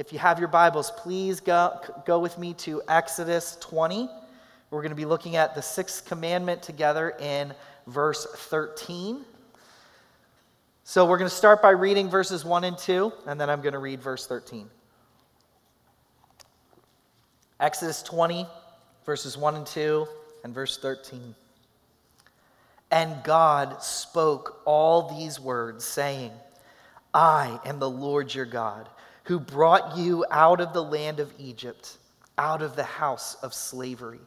if you have your Bibles, please go, go with me to Exodus 20. We're going to be looking at the sixth commandment together in verse 13. So we're going to start by reading verses 1 and 2, and then I'm going to read verse 13. Exodus 20, verses 1 and 2, and verse 13. And God spoke all these words, saying, I am the Lord your God, who brought you out of the land of Egypt, out of the house of slavery.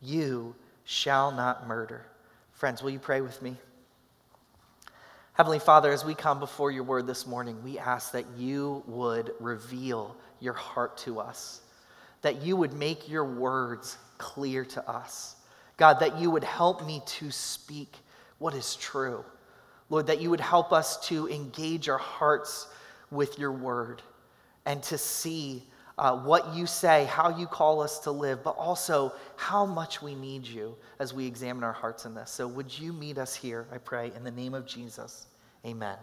You shall not murder. Friends, will you pray with me? Heavenly Father, as we come before your word this morning, we ask that you would reveal your heart to us, that you would make your words clear to us. God, that you would help me to speak what is true. Lord, that you would help us to engage our hearts with your word and to see uh, what you say, how you call us to live, but also how much we need you as we examine our hearts in this. So, would you meet us here, I pray, in the name of Jesus? Amen.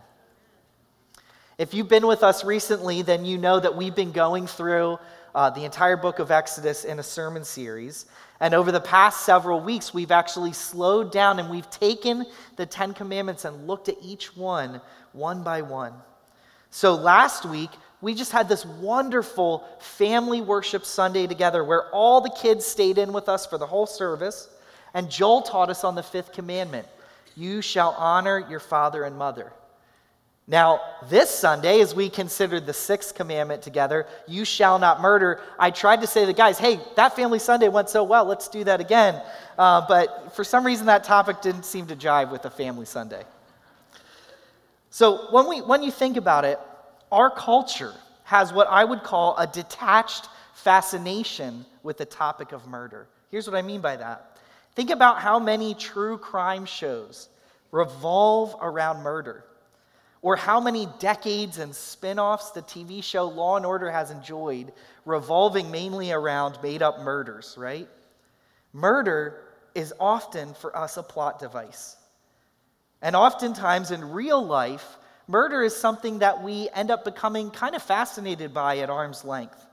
If you've been with us recently, then you know that we've been going through uh, the entire book of Exodus in a sermon series. And over the past several weeks, we've actually slowed down and we've taken the Ten Commandments and looked at each one, one by one. So last week, we just had this wonderful family worship Sunday together where all the kids stayed in with us for the whole service. And Joel taught us on the fifth commandment you shall honor your father and mother. Now, this Sunday, as we considered the sixth commandment together, you shall not murder, I tried to say to the guys, hey, that family Sunday went so well, let's do that again. Uh, but for some reason, that topic didn't seem to jive with a family Sunday. So when, we, when you think about it, our culture has what I would call a detached fascination with the topic of murder. Here's what I mean by that. Think about how many true crime shows revolve around murder, or how many decades and spin offs the TV show Law and Order has enjoyed, revolving mainly around made up murders, right? Murder is often for us a plot device. And oftentimes in real life, Murder is something that we end up becoming kind of fascinated by at arm's length.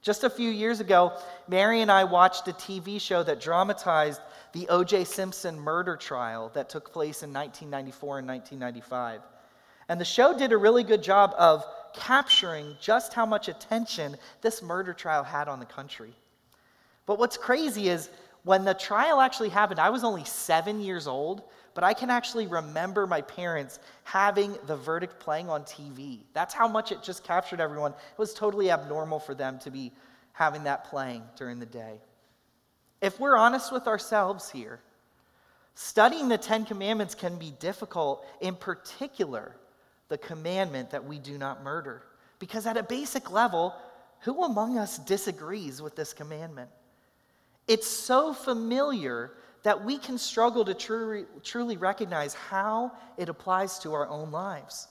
Just a few years ago, Mary and I watched a TV show that dramatized the O.J. Simpson murder trial that took place in 1994 and 1995. And the show did a really good job of capturing just how much attention this murder trial had on the country. But what's crazy is when the trial actually happened, I was only seven years old, but I can actually remember my parents having the verdict playing on TV. That's how much it just captured everyone. It was totally abnormal for them to be having that playing during the day. If we're honest with ourselves here, studying the Ten Commandments can be difficult, in particular, the commandment that we do not murder. Because at a basic level, who among us disagrees with this commandment? It's so familiar that we can struggle to truly, truly recognize how it applies to our own lives.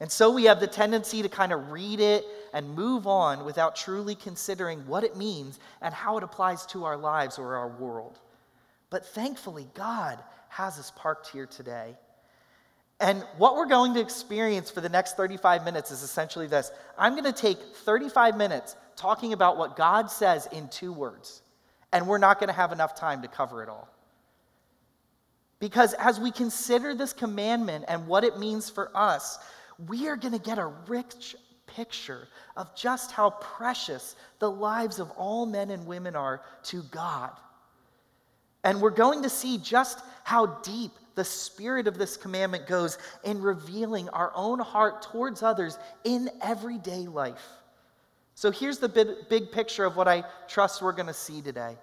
And so we have the tendency to kind of read it and move on without truly considering what it means and how it applies to our lives or our world. But thankfully, God has us parked here today. And what we're going to experience for the next 35 minutes is essentially this I'm going to take 35 minutes talking about what God says in two words, and we're not going to have enough time to cover it all. Because as we consider this commandment and what it means for us, we are going to get a rich picture of just how precious the lives of all men and women are to God. And we're going to see just how deep the spirit of this commandment goes in revealing our own heart towards others in everyday life. So here's the big, picture of what I trust we're going to see today.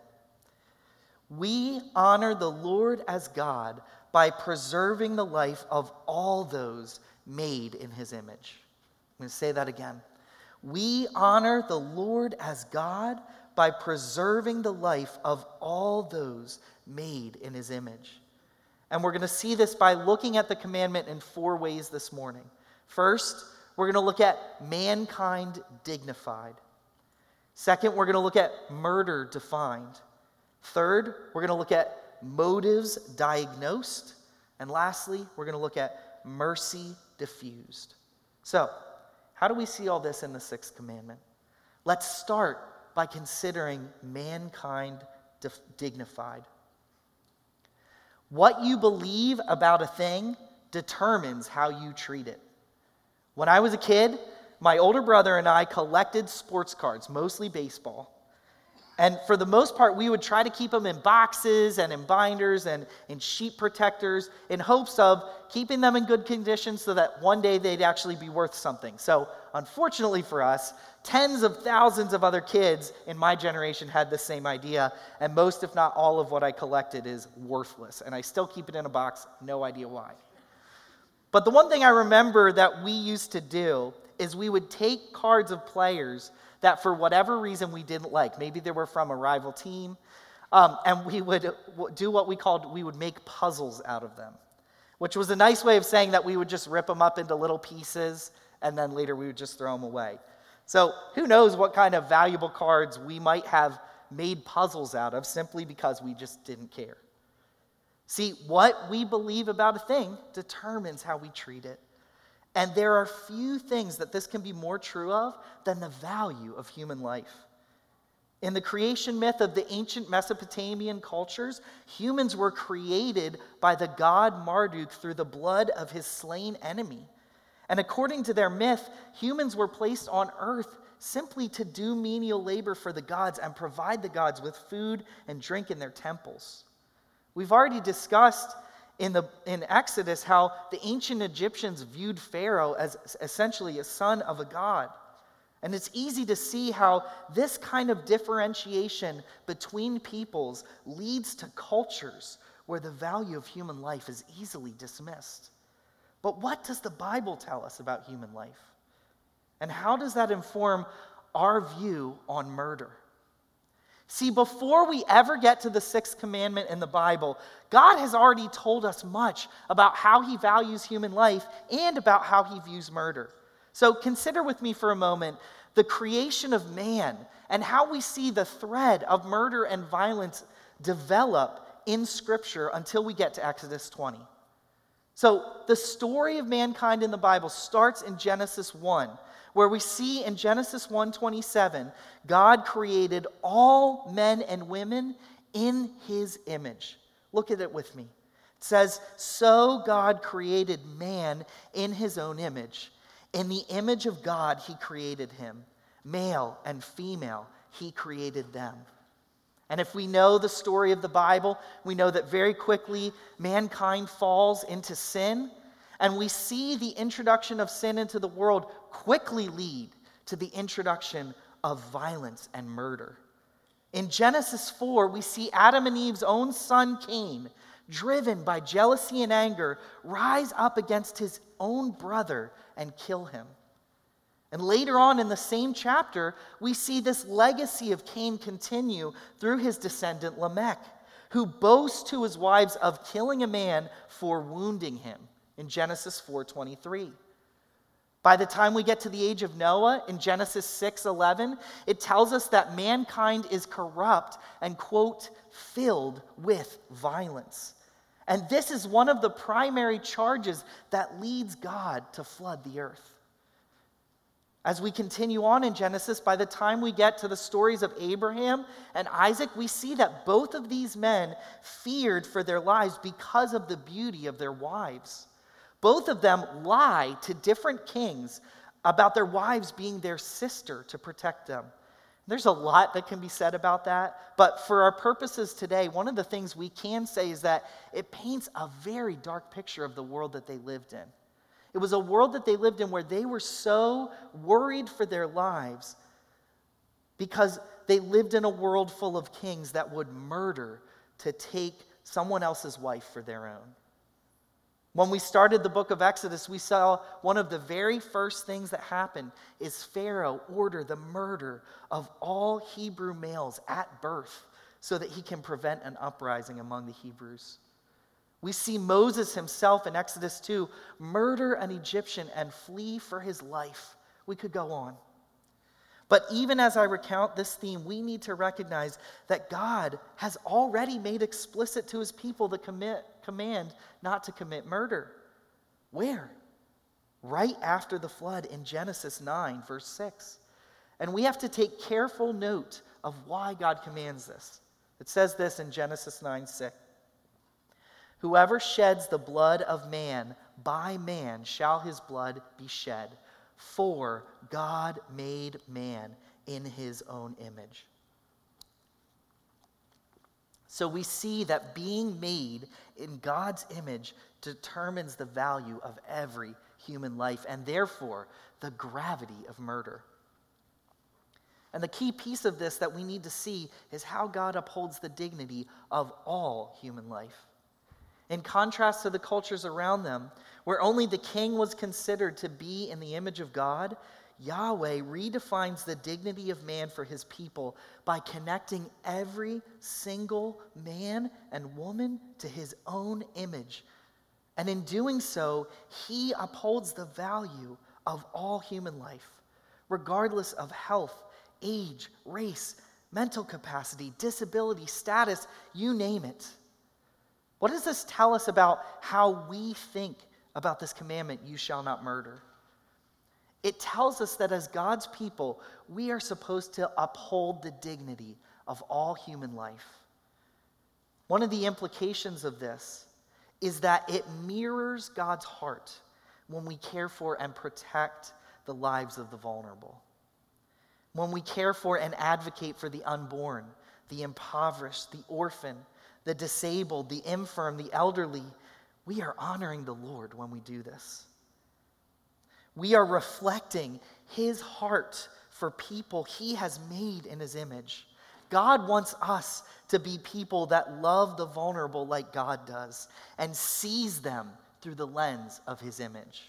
We honor the Lord as God by preserving the life of all those made in his image. I'm going to say that again. We honor the Lord as God by preserving the life of all those made in his image. And we're going to see this by looking at the commandment in four ways this morning. First, we're going to look at mankind dignified. Second, we're going to look at murder defined. Third, we're going to look at motives diagnosed. And lastly, we're going to look at mercy diffused. So, How do we see all this in the sixth commandment? Let's start by considering mankind dignified. What you believe about a thing determines how you treat it. When I was a kid, my older brother and I collected sports cards, mostly baseball. And for the most part, we would try to keep them in boxes and in binders and in sheet protectors in hopes of keeping them in good condition so that one day they'd actually be worth something. So, unfortunately for us, tens of thousands of other kids in my generation had the same idea, and most, if not all, of what I collected is worthless. And I still keep it in a box, no idea why. But the one thing I remember that we used to do is we would take cards of players that for whatever reason we didn't like. Maybe they were from a rival team. Um, and we would do what we called, we would make puzzles out of them, which was a nice way of saying that we would just rip them up into little pieces and then later we would just throw them away. So who knows what kind of valuable cards we might have made puzzles out of simply because we just didn't care. See, what we believe about a thing determines how we treat it. And there are few things that this can be more true of than the value of human life. In the creation myth of the ancient Mesopotamian cultures, humans were created by the god Marduk through the blood of his slain enemy. And according to their myth, humans were placed on earth simply to do menial labor for the gods and provide the gods with food and drink in their temples. We've already discussed in, the, in Exodus how the ancient Egyptians viewed Pharaoh as essentially a son of a god. And it's easy to see how this kind of differentiation between peoples leads to cultures where the value of human life is easily dismissed. But what does the Bible tell us about human life? And how does that inform our view on murder? See, before we ever get to the sixth commandment in the Bible, God has already told us much about how he values human life and about how he views murder. So consider with me for a moment the creation of man and how we see the thread of murder and violence develop in Scripture until we get to Exodus 20. So, the story of mankind in the Bible starts in Genesis 1 where we see in Genesis 1:27, God created all men and women in his image. Look at it with me. It says, "So God created man in his own image. In the image of God he created him. Male and female he created them." And if we know the story of the Bible, we know that very quickly mankind falls into sin and we see the introduction of sin into the world quickly lead to the introduction of violence and murder. In Genesis 4, we see Adam and Eve's own son Cain, driven by jealousy and anger, rise up against his own brother and kill him. And later on in the same chapter, we see this legacy of Cain continue through his descendant Lamech, who boasts to his wives of killing a man for wounding him in Genesis 4:23. By the time we get to the age of Noah in Genesis 6:11, it tells us that mankind is corrupt and quote filled with violence. And this is one of the primary charges that leads God to flood the earth. As we continue on in Genesis, by the time we get to the stories of Abraham and Isaac, we see that both of these men feared for their lives because of the beauty of their wives. Both of them lie to different kings about their wives being their sister to protect them. There's a lot that can be said about that, but for our purposes today, one of the things we can say is that it paints a very dark picture of the world that they lived in. It was a world that they lived in where they were so worried for their lives because they lived in a world full of kings that would murder to take someone else's wife for their own. When we started the book of Exodus, we saw one of the very first things that happened is Pharaoh order the murder of all Hebrew males at birth so that he can prevent an uprising among the Hebrews. We see Moses himself in Exodus 2 murder an Egyptian and flee for his life. We could go on. But even as I recount this theme, we need to recognize that God has already made explicit to his people the commit, command not to commit murder. Where? right after the flood in Genesis 9, verse 6. And we have to take careful note of why God commands this. It says this in Genesis 9 6. Whoever sheds the blood of man, by man shall his blood be shed. For God made man in his own image. So we see that being made in God's image determines the value of every human life and therefore the gravity of murder. And the key piece of this that we need to see is how God upholds the dignity of all human life. In contrast to the cultures around them, where only the king was considered to be in the image of God, Yahweh redefines the dignity of man for his people by connecting every single man and woman to his own image. And in doing so, he upholds the value of all human life, regardless of health, age, race, mental capacity, disability, status, you name it. What does this tell us about how we think about this commandment, you shall not murder? It tells us that as God's people, we are supposed to uphold the dignity of all human life. One of the implications of this is that it mirrors God's heart when we care for and protect the lives of the vulnerable. When we care for and advocate for the unborn, the impoverished, the orphan, the disabled, the infirm, the elderly, we are honoring the Lord when we do this. We are reflecting his heart for people he has made in his image. God wants us to be people that love the vulnerable like God does and sees them through the lens of his image.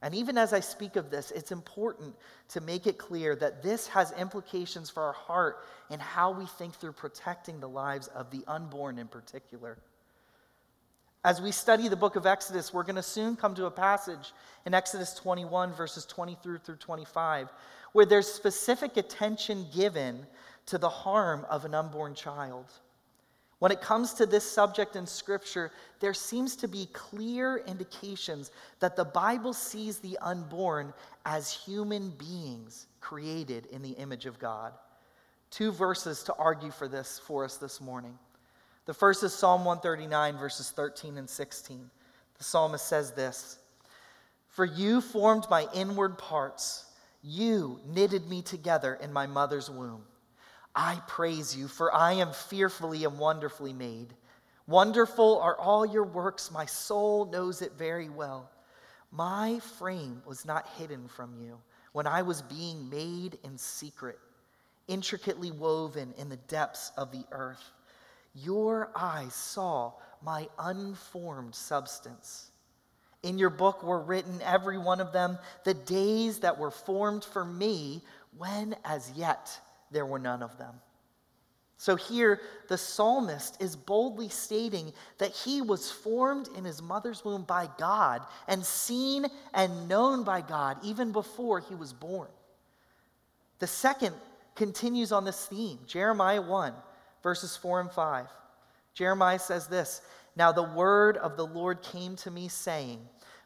And even as I speak of this, it's important to make it clear that this has implications for our heart and how we think through protecting the lives of the unborn in particular. As we study the book of Exodus, we're going to soon come to a passage in Exodus 21, verses 23 through 25, where there's specific attention given to the harm of an unborn child. When it comes to this subject in Scripture, there seems to be clear indications that the Bible sees the unborn as human beings created in the image of God. Two verses to argue for this for us this morning. The first is Psalm 139, verses 13 and 16. The psalmist says this For you formed my inward parts, you knitted me together in my mother's womb. I praise you, for I am fearfully and wonderfully made. Wonderful are all your works, my soul knows it very well. My frame was not hidden from you when I was being made in secret, intricately woven in the depths of the earth. Your eyes saw my unformed substance. In your book were written, every one of them, the days that were formed for me, when as yet there were none of them. So here, the psalmist is boldly stating that he was formed in his mother's womb by God and seen and known by God even before he was born. The second continues on this theme Jeremiah 1 verses 4 and 5. Jeremiah says this Now the word of the Lord came to me, saying,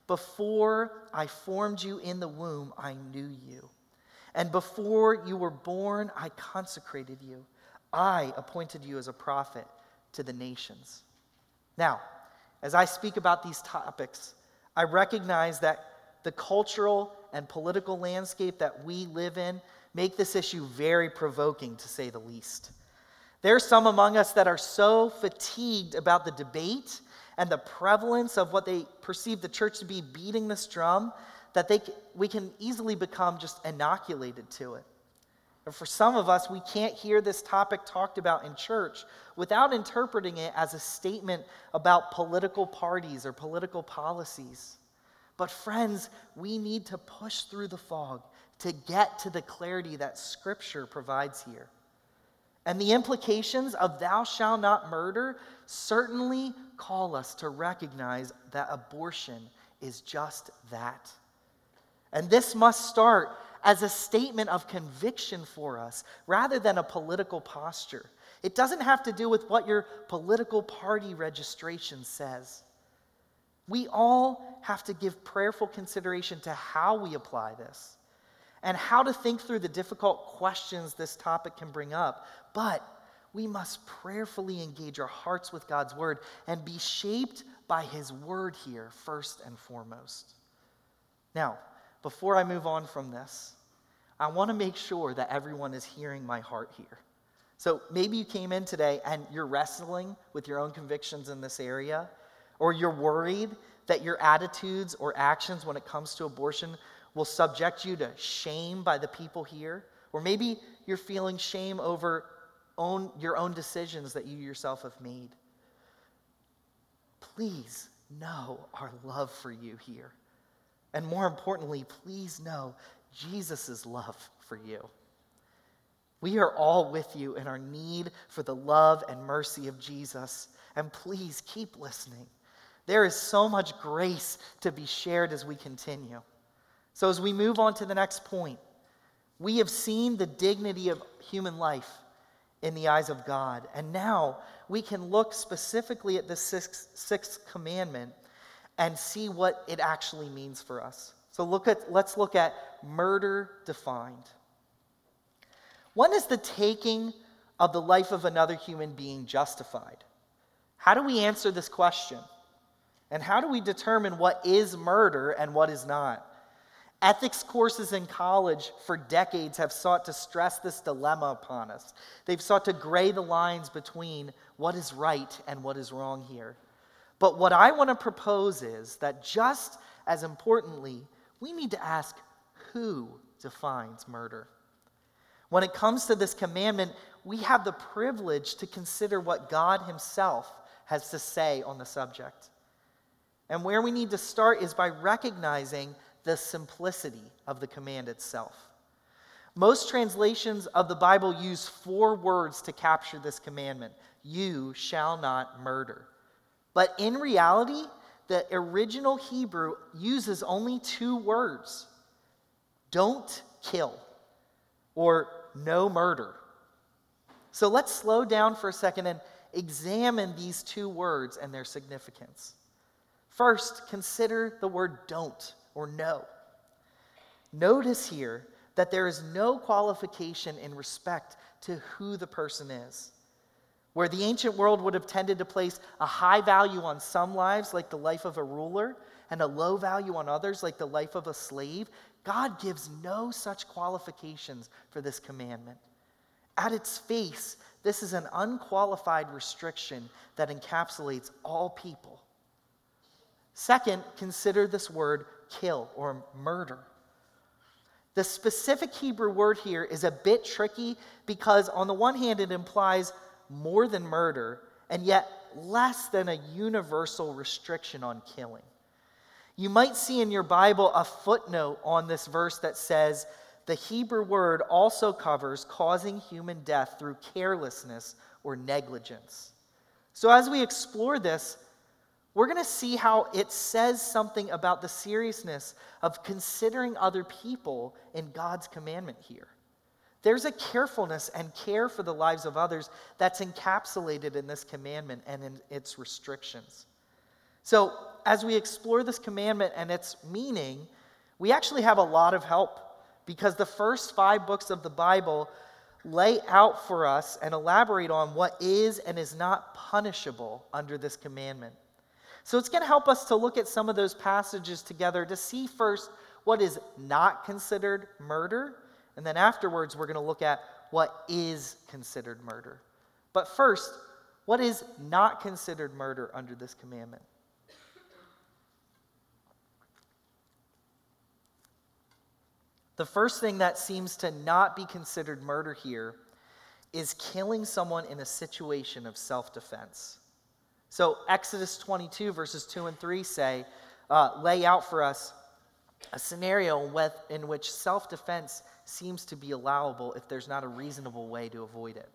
Before I formed you in the womb, I knew you. And before you were born, I consecrated you. I appointed you as a prophet to the nations. Now, as I speak about these topics, I recognize that the cultural and political landscape that we live in make this issue very provoking, to say the least. There are some among us that are so fatigued about the debate and the prevalence of what they perceive the church to be beating this drum that they, we can easily become just inoculated to it. But for some of us, we can't hear this topic talked about in church without interpreting it as a statement about political parties or political policies. But, friends, we need to push through the fog to get to the clarity that Scripture provides here. And the implications of thou shalt not murder certainly call us to recognize that abortion is just that. And this must start as a statement of conviction for us rather than a political posture. It doesn't have to do with what your political party registration says. We all have to give prayerful consideration to how we apply this and how to think through the difficult questions this topic can bring up. But we must prayerfully engage our hearts with God's word and be shaped by his word here, first and foremost. Now, before I move on from this, I want to make sure that everyone is hearing my heart here. So maybe you came in today and you're wrestling with your own convictions in this area, or you're worried that your attitudes or actions when it comes to abortion will subject you to shame by the people here, or maybe you're feeling shame over own, your own decisions that you yourself have made. Please know our love for you here. And more importantly, please know Jesus' love for you. We are all with you in our need for the love and mercy of Jesus. And please keep listening. There is so much grace to be shared as we continue. So, as we move on to the next point, we have seen the dignity of human life in the eyes of God. And now we can look specifically at the sixth, sixth commandment and see what it actually means for us. So look at, let's look at murder defined. When is the taking of the life of another human being justified? How do we answer this question? And how do we determine what is murder and what is not? Ethics courses in college for decades have sought to stress this dilemma upon us. They've sought to gray the lines between what is right and what is wrong here. But what I want to propose is that just as importantly, we need to ask who defines murder. When it comes to this commandment, we have the privilege to consider what God Himself has to say on the subject. And where we need to start is by recognizing the simplicity of the command itself. Most translations of the Bible use four words to capture this commandment You shall not murder. But in reality, the original Hebrew uses only two words don't kill or no murder. So let's slow down for a second and examine these two words and their significance. First, consider the word don't or no. Notice here that there is no qualification in respect to who the person is. Where the ancient world would have tended to place a high value on some lives, like the life of a ruler, and a low value on others, like the life of a slave, God gives no such qualifications for this commandment. At its face, this is an unqualified restriction that encapsulates all people. Second, consider this word kill or murder. The specific Hebrew word here is a bit tricky because, on the one hand, it implies more than murder, and yet less than a universal restriction on killing. You might see in your Bible a footnote on this verse that says the Hebrew word also covers causing human death through carelessness or negligence. So, as we explore this, we're going to see how it says something about the seriousness of considering other people in God's commandment here. There's a carefulness and care for the lives of others that's encapsulated in this commandment and in its restrictions. So, as we explore this commandment and its meaning, we actually have a lot of help because the first five books of the Bible lay out for us and elaborate on what is and is not punishable under this commandment. So it's going to help us to look at some of those passages together to see first what is not considered murder, and then afterwards we're going to look at what is considered murder. But first, what is not considered murder under this commandment? The first thing that seems to not be considered murder here is killing someone in a situation of self defense. So, Exodus 22, verses 2 and 3 say, uh, lay out for us a scenario with, in which self defense seems to be allowable if there's not a reasonable way to avoid it.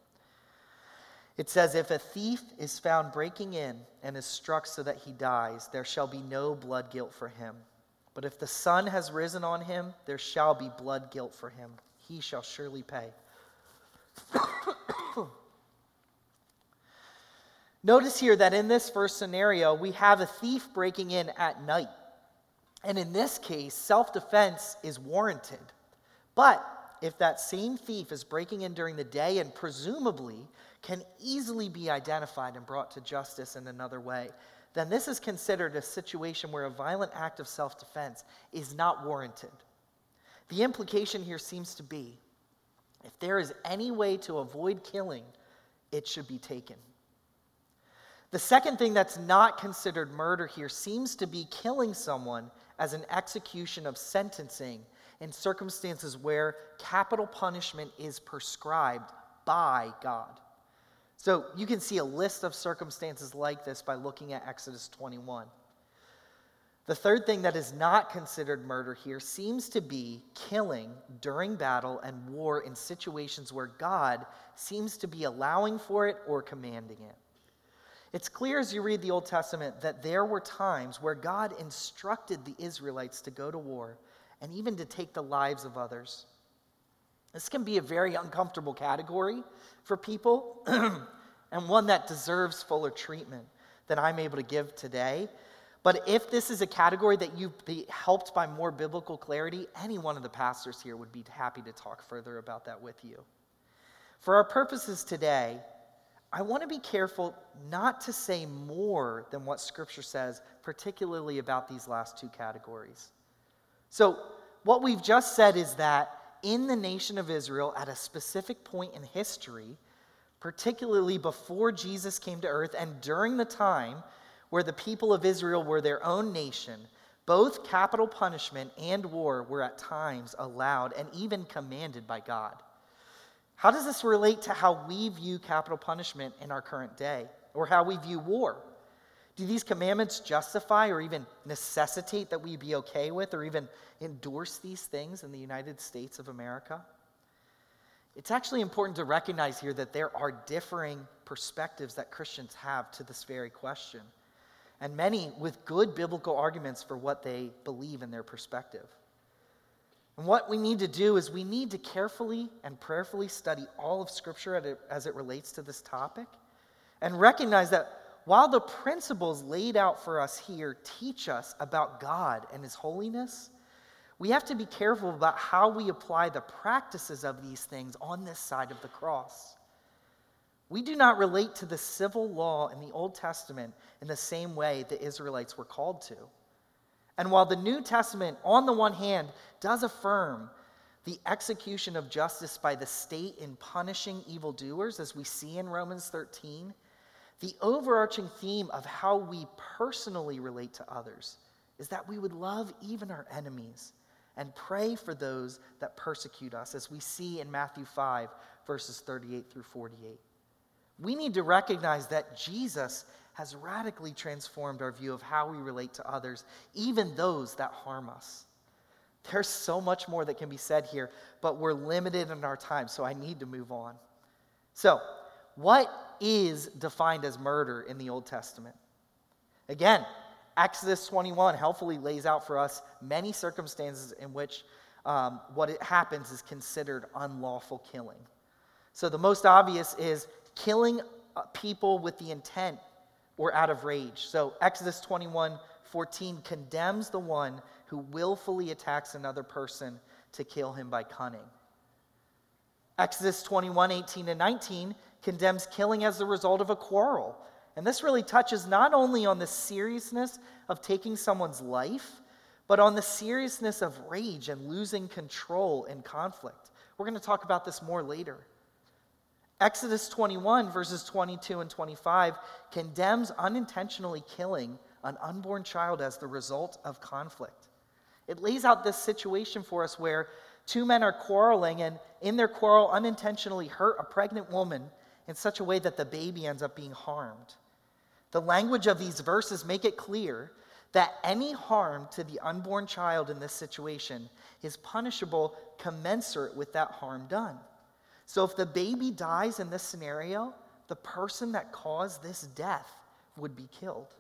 It says, If a thief is found breaking in and is struck so that he dies, there shall be no blood guilt for him. But if the sun has risen on him, there shall be blood guilt for him. He shall surely pay. Notice here that in this first scenario, we have a thief breaking in at night. And in this case, self defense is warranted. But if that same thief is breaking in during the day and presumably can easily be identified and brought to justice in another way, then this is considered a situation where a violent act of self defense is not warranted. The implication here seems to be if there is any way to avoid killing, it should be taken. The second thing that's not considered murder here seems to be killing someone as an execution of sentencing in circumstances where capital punishment is prescribed by God. So you can see a list of circumstances like this by looking at Exodus 21. The third thing that is not considered murder here seems to be killing during battle and war in situations where God seems to be allowing for it or commanding it. It's clear as you read the Old Testament that there were times where God instructed the Israelites to go to war and even to take the lives of others. This can be a very uncomfortable category for people and one that deserves fuller treatment than I'm able to give today. But if this is a category that you'd be helped by more biblical clarity, any one of the pastors here would be happy to talk further about that with you. For our purposes today, I want to be careful not to say more than what Scripture says, particularly about these last two categories. So, what we've just said is that in the nation of Israel, at a specific point in history, particularly before Jesus came to earth and during the time where the people of Israel were their own nation, both capital punishment and war were at times allowed and even commanded by God. How does this relate to how we view capital punishment in our current day or how we view war? Do these commandments justify or even necessitate that we be okay with or even endorse these things in the United States of America? It's actually important to recognize here that there are differing perspectives that Christians have to this very question, and many with good biblical arguments for what they believe in their perspective. And what we need to do is we need to carefully and prayerfully study all of Scripture as it relates to this topic and recognize that while the principles laid out for us here teach us about God and His holiness, we have to be careful about how we apply the practices of these things on this side of the cross. We do not relate to the civil law in the Old Testament in the same way the Israelites were called to. And while the New Testament, on the one hand, does affirm the execution of justice by the state in punishing evildoers, as we see in Romans 13, the overarching theme of how we personally relate to others is that we would love even our enemies and pray for those that persecute us, as we see in Matthew 5, verses 38 through 48. We need to recognize that Jesus has radically transformed our view of how we relate to others, even those that harm us. There's so much more that can be said here, but we're limited in our time, so I need to move on. So, what is defined as murder in the Old Testament? Again, Exodus 21 helpfully lays out for us many circumstances in which um, what it happens is considered unlawful killing. So, the most obvious is killing uh, people with the intent or out of rage. So Exodus 21 14 condemns the one who willfully attacks another person to kill him by cunning. Exodus 21 18 and 19 condemns killing as the result of a quarrel. And this really touches not only on the seriousness of taking someone's life, but on the seriousness of rage and losing control in conflict. We're going to talk about this more later. Exodus 21, verses 22 and 25, condemns unintentionally killing an unborn child as the result of conflict. It lays out this situation for us where two men are quarreling and, in their quarrel, unintentionally hurt a pregnant woman in such a way that the baby ends up being harmed. The language of these verses make it clear that any harm to the unborn child in this situation is punishable commensurate with that harm done. So if the baby dies in this scenario, the person that caused this death would be killed.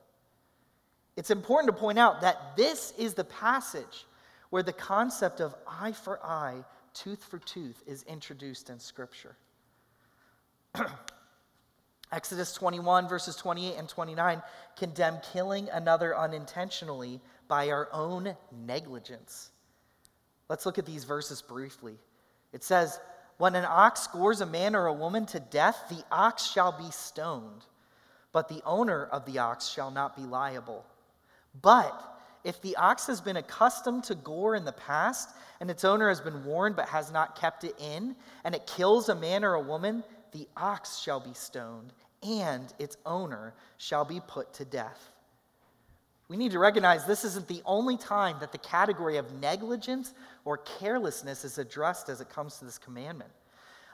It's important to point out that this is the passage where the concept of eye for eye, tooth for tooth is introduced in Scripture. Exodus 21, verses 28 and 29 condemn killing another unintentionally by our own negligence. Let's look at these verses briefly. It says, When an ox scores a man or a woman to death, the ox shall be stoned, but the owner of the ox shall not be liable. But if the ox has been accustomed to gore in the past, and its owner has been warned but has not kept it in, and it kills a man or a woman, the ox shall be stoned, and its owner shall be put to death. We need to recognize this isn't the only time that the category of negligence or carelessness is addressed as it comes to this commandment.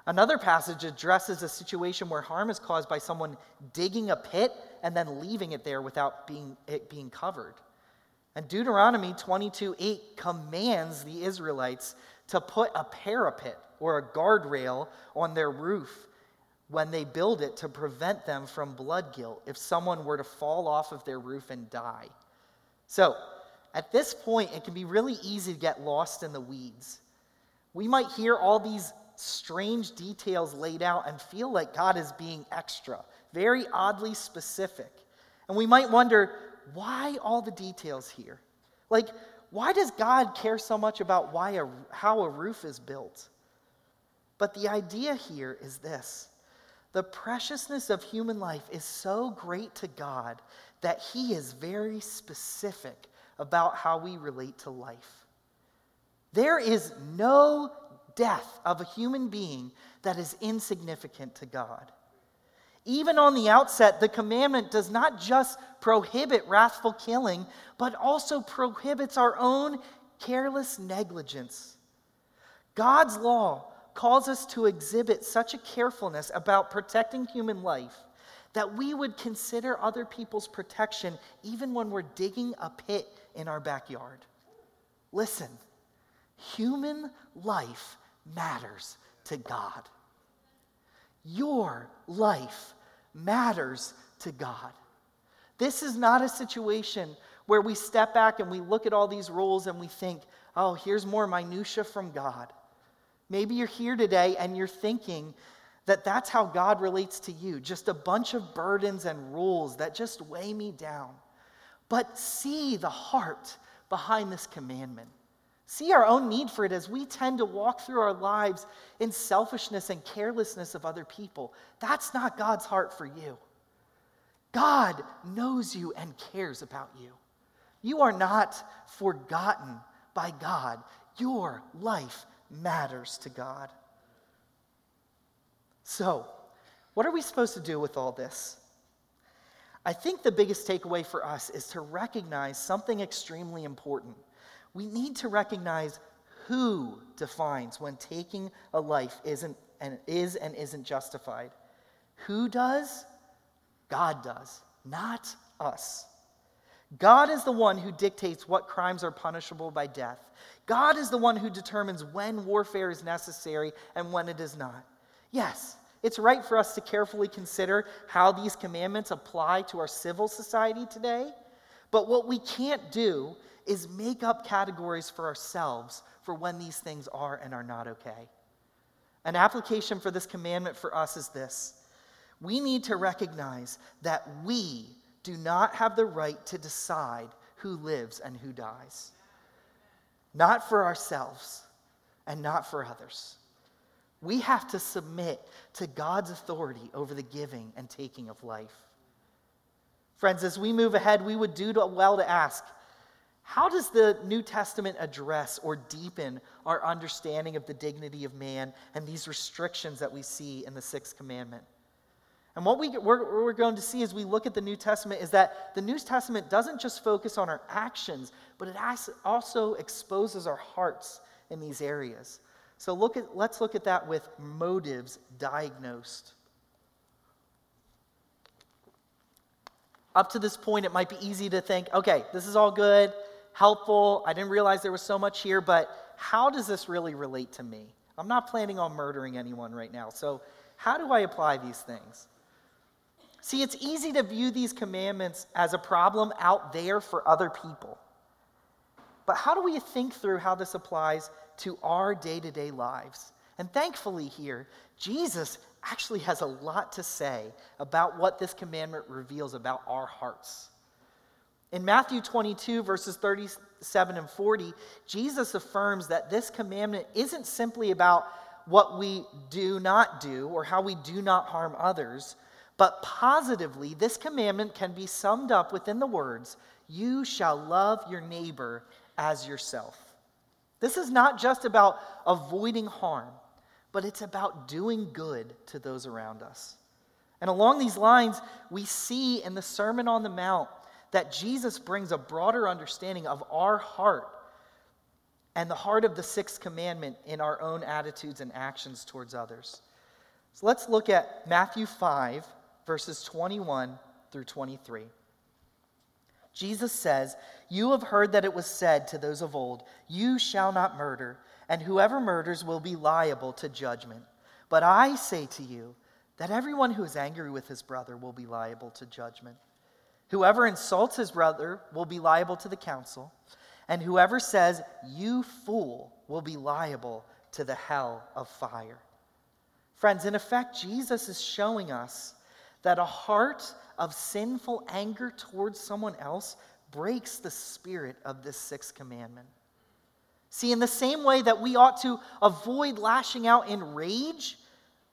Another passage addresses a situation where harm is caused by someone digging a pit and then leaving it there without being, it being covered. And Deuteronomy 22 8 commands the Israelites to put a parapet or a guardrail on their roof when they build it to prevent them from blood guilt if someone were to fall off of their roof and die. So, at this point, it can be really easy to get lost in the weeds. We might hear all these strange details laid out and feel like God is being extra, very oddly specific. And we might wonder, why all the details here? Like, why does God care so much about why a, how a roof is built? But the idea here is this the preciousness of human life is so great to God that He is very specific about how we relate to life. There is no death of a human being that is insignificant to God. Even on the outset, the commandment does not just prohibit wrathful killing, but also prohibits our own careless negligence. God's law calls us to exhibit such a carefulness about protecting human life that we would consider other people's protection even when we're digging a pit in our backyard. Listen, human life matters to God. Your life matters to God. This is not a situation where we step back and we look at all these rules and we think, oh, here's more minutia from God. Maybe you're here today and you're thinking that that's how God relates to you just a bunch of burdens and rules that just weigh me down. But see the heart behind this commandment. See our own need for it as we tend to walk through our lives in selfishness and carelessness of other people. That's not God's heart for you. God knows you and cares about you. You are not forgotten by God. Your life matters to God. So, what are we supposed to do with all this? I think the biggest takeaway for us is to recognize something extremely important. We need to recognize who defines when taking a life isn't and is and isn't justified. Who does? God does, not us. God is the one who dictates what crimes are punishable by death. God is the one who determines when warfare is necessary and when it is not. Yes, it's right for us to carefully consider how these commandments apply to our civil society today, but what we can't do is make up categories for ourselves for when these things are and are not okay. An application for this commandment for us is this we need to recognize that we do not have the right to decide who lives and who dies. Not for ourselves and not for others. We have to submit to God's authority over the giving and taking of life. Friends, as we move ahead, we would do well to ask how does the New Testament address or deepen our understanding of the dignity of man and these restrictions that we see in the sixth commandment? And what we, we're, we're going to see as we look at the New Testament is that the New Testament doesn't just focus on our actions, but it also exposes our hearts in these areas. So look at, let's look at that with motives diagnosed. Up to this point, it might be easy to think, okay, this is all good, helpful. I didn't realize there was so much here, but how does this really relate to me? I'm not planning on murdering anyone right now. So, how do I apply these things? See, it's easy to view these commandments as a problem out there for other people. But how do we think through how this applies to our day to day lives? And thankfully, here, Jesus actually has a lot to say about what this commandment reveals about our hearts. In Matthew 22, verses 37 and 40, Jesus affirms that this commandment isn't simply about what we do not do or how we do not harm others, but positively, this commandment can be summed up within the words, You shall love your neighbor as yourself. This is not just about avoiding harm, but it's about doing good to those around us. And along these lines, we see in the Sermon on the Mount that Jesus brings a broader understanding of our heart and the heart of the sixth commandment in our own attitudes and actions towards others. So let's look at Matthew 5, verses 21 through 23. Jesus says, You have heard that it was said to those of old, You shall not murder, and whoever murders will be liable to judgment. But I say to you that everyone who is angry with his brother will be liable to judgment. Whoever insults his brother will be liable to the council, and whoever says, You fool, will be liable to the hell of fire. Friends, in effect, Jesus is showing us that a heart of sinful anger towards someone else breaks the spirit of this sixth commandment. See, in the same way that we ought to avoid lashing out in rage,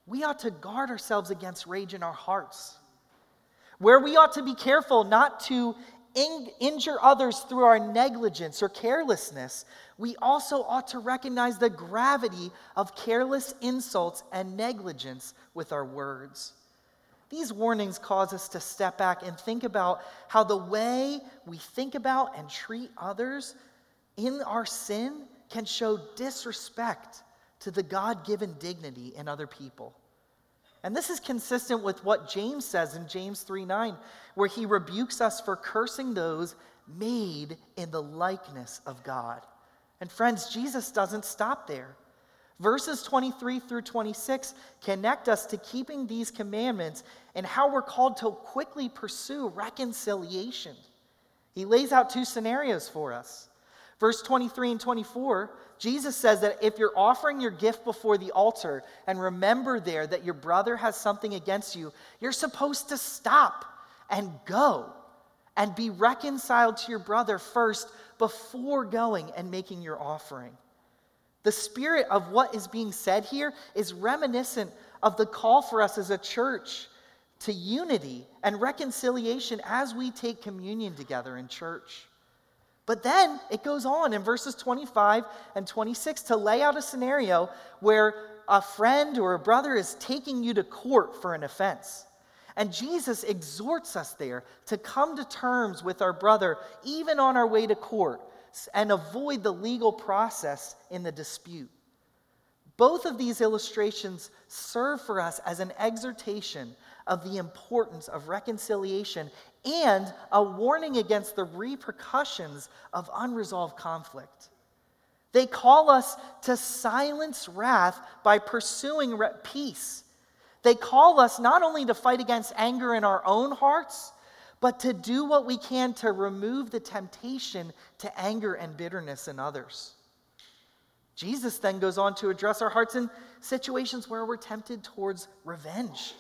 we ought to guard ourselves against rage in our hearts. Where we ought to be careful not to in- injure others through our negligence or carelessness, we also ought to recognize the gravity of careless insults and negligence with our words. These warnings cause us to step back and think about how the way we think about and treat others in our sin can show disrespect to the God given dignity in other people. And this is consistent with what James says in James 3 9, where he rebukes us for cursing those made in the likeness of God. And friends, Jesus doesn't stop there. Verses 23 through 26 connect us to keeping these commandments and how we're called to quickly pursue reconciliation. He lays out two scenarios for us. Verse 23 and 24, Jesus says that if you're offering your gift before the altar and remember there that your brother has something against you, you're supposed to stop and go and be reconciled to your brother first before going and making your offering. The spirit of what is being said here is reminiscent of the call for us as a church to unity and reconciliation as we take communion together in church. But then it goes on in verses 25 and 26 to lay out a scenario where a friend or a brother is taking you to court for an offense. And Jesus exhorts us there to come to terms with our brother, even on our way to court, and avoid the legal process in the dispute. Both of these illustrations serve for us as an exhortation of the importance of reconciliation and a warning against the repercussions of unresolved conflict. They call us to silence wrath by pursuing re- peace. They call us not only to fight against anger in our own hearts, but to do what we can to remove the temptation to anger and bitterness in others. Jesus then goes on to address our hearts in situations where we're tempted towards revenge.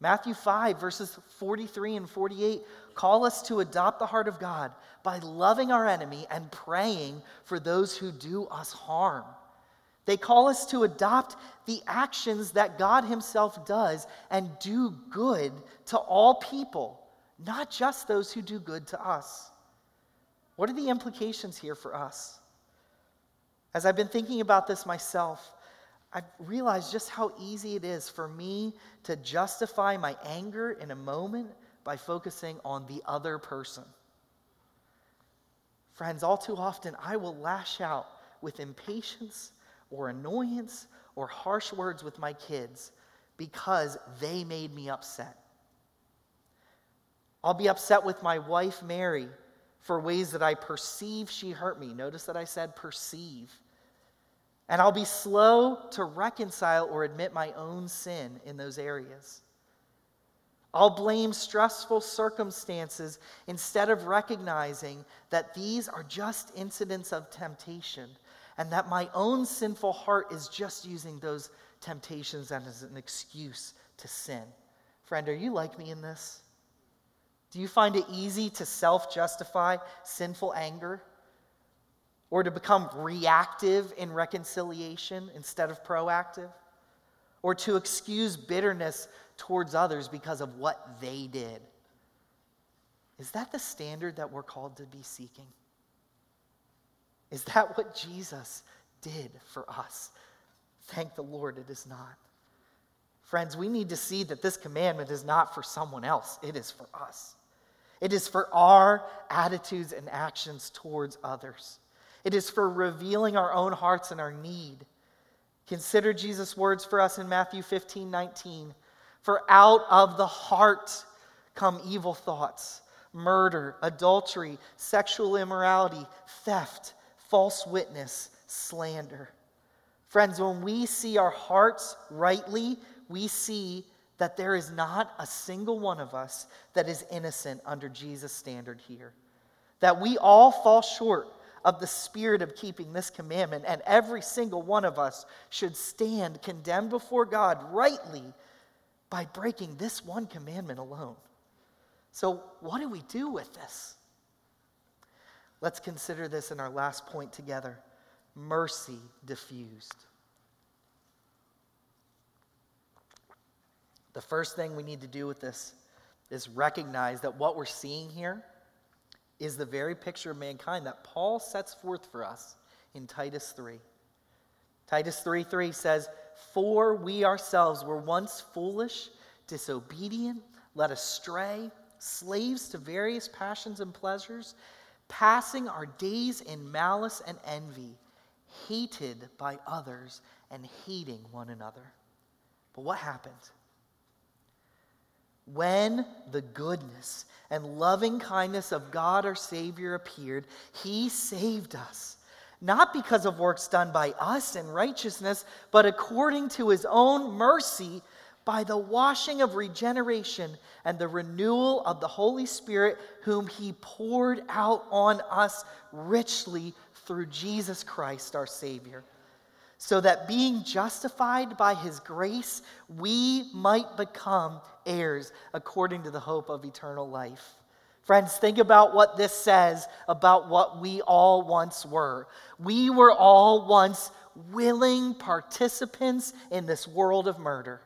Matthew 5, verses 43 and 48 call us to adopt the heart of God by loving our enemy and praying for those who do us harm. They call us to adopt the actions that God Himself does and do good to all people, not just those who do good to us. What are the implications here for us? As I've been thinking about this myself, I've realized just how easy it is for me to justify my anger in a moment by focusing on the other person. Friends, all too often I will lash out with impatience or annoyance or harsh words with my kids because they made me upset. I'll be upset with my wife, Mary, for ways that I perceive she hurt me. Notice that I said perceive. And I'll be slow to reconcile or admit my own sin in those areas. I'll blame stressful circumstances instead of recognizing that these are just incidents of temptation and that my own sinful heart is just using those temptations as an excuse to sin. Friend, are you like me in this? Do you find it easy to self justify sinful anger? Or to become reactive in reconciliation instead of proactive? Or to excuse bitterness towards others because of what they did? Is that the standard that we're called to be seeking? Is that what Jesus did for us? Thank the Lord, it is not. Friends, we need to see that this commandment is not for someone else, it is for us. It is for our attitudes and actions towards others. It is for revealing our own hearts and our need. Consider Jesus' words for us in Matthew 15 19. For out of the heart come evil thoughts, murder, adultery, sexual immorality, theft, false witness, slander. Friends, when we see our hearts rightly, we see that there is not a single one of us that is innocent under Jesus' standard here. That we all fall short of the spirit of keeping this commandment, and every single one of us should stand condemned before God rightly by breaking this one commandment alone. So, what do we do with this? Let's consider this in our last point together mercy diffused. The first thing we need to do with this is recognize that what we're seeing here is the very picture of mankind that Paul sets forth for us in Titus 3. Titus 3 3 says, For we ourselves were once foolish, disobedient, led astray, slaves to various passions and pleasures, passing our days in malice and envy, hated by others and hating one another. But what happened? When the goodness and loving kindness of God our Savior appeared, He saved us, not because of works done by us in righteousness, but according to His own mercy by the washing of regeneration and the renewal of the Holy Spirit, whom He poured out on us richly through Jesus Christ our Savior so that being justified by his grace, we might become heirs according to the hope of eternal life. Friends, think about what this says about what we all once were. We were all once willing participants in this world of murder.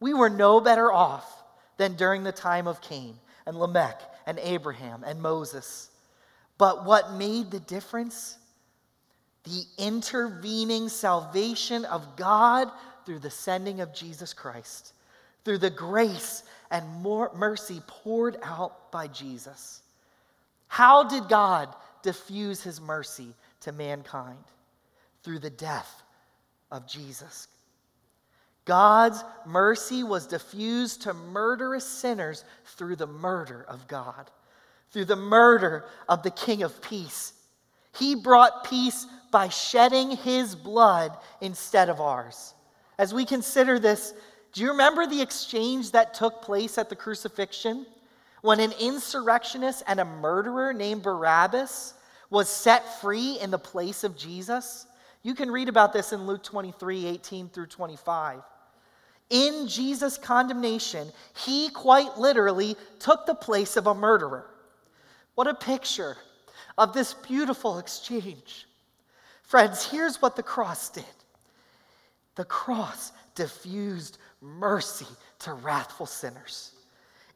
We were no better off than during the time of Cain and Lamech and Abraham and Moses. But what made the difference? The intervening salvation of God through the sending of Jesus Christ, through the grace and more mercy poured out by Jesus. How did God diffuse his mercy to mankind? Through the death of Jesus. God's mercy was diffused to murderous sinners through the murder of God, through the murder of the King of Peace. He brought peace by shedding his blood instead of ours. As we consider this, do you remember the exchange that took place at the crucifixion? When an insurrectionist and a murderer named Barabbas was set free in the place of Jesus? You can read about this in Luke 23 18 through 25. In Jesus' condemnation, he quite literally took the place of a murderer. What a picture of this beautiful exchange. Friends, here's what the cross did the cross diffused mercy to wrathful sinners.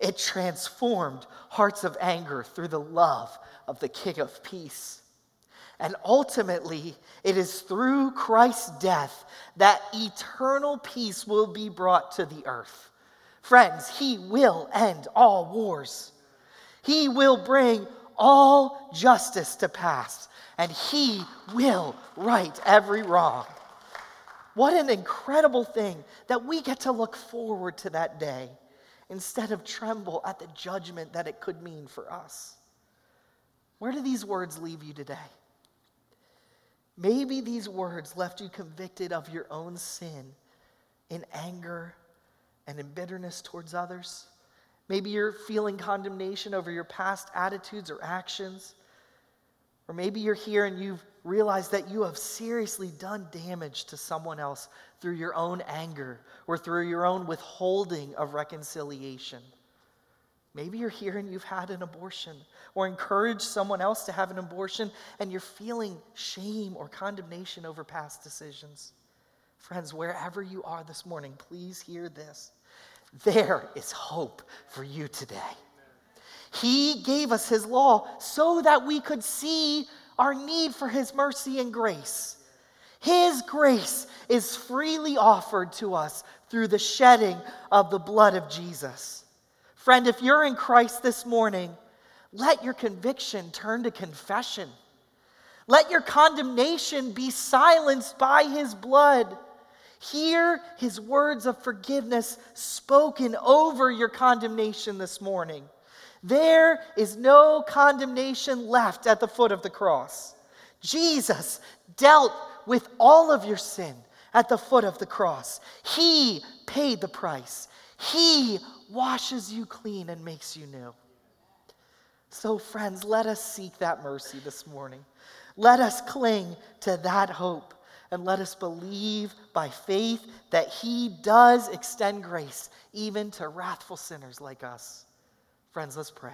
It transformed hearts of anger through the love of the King of Peace. And ultimately, it is through Christ's death that eternal peace will be brought to the earth. Friends, He will end all wars. He will bring all justice to pass and he will right every wrong. What an incredible thing that we get to look forward to that day instead of tremble at the judgment that it could mean for us. Where do these words leave you today? Maybe these words left you convicted of your own sin in anger and in bitterness towards others. Maybe you're feeling condemnation over your past attitudes or actions. Or maybe you're here and you've realized that you have seriously done damage to someone else through your own anger or through your own withholding of reconciliation. Maybe you're here and you've had an abortion or encouraged someone else to have an abortion and you're feeling shame or condemnation over past decisions. Friends, wherever you are this morning, please hear this. There is hope for you today. He gave us His law so that we could see our need for His mercy and grace. His grace is freely offered to us through the shedding of the blood of Jesus. Friend, if you're in Christ this morning, let your conviction turn to confession. Let your condemnation be silenced by His blood. Hear His words of forgiveness spoken over your condemnation this morning. There is no condemnation left at the foot of the cross. Jesus dealt with all of your sin at the foot of the cross. He paid the price. He washes you clean and makes you new. So, friends, let us seek that mercy this morning. Let us cling to that hope and let us believe by faith that He does extend grace even to wrathful sinners like us. Friends, let's pray.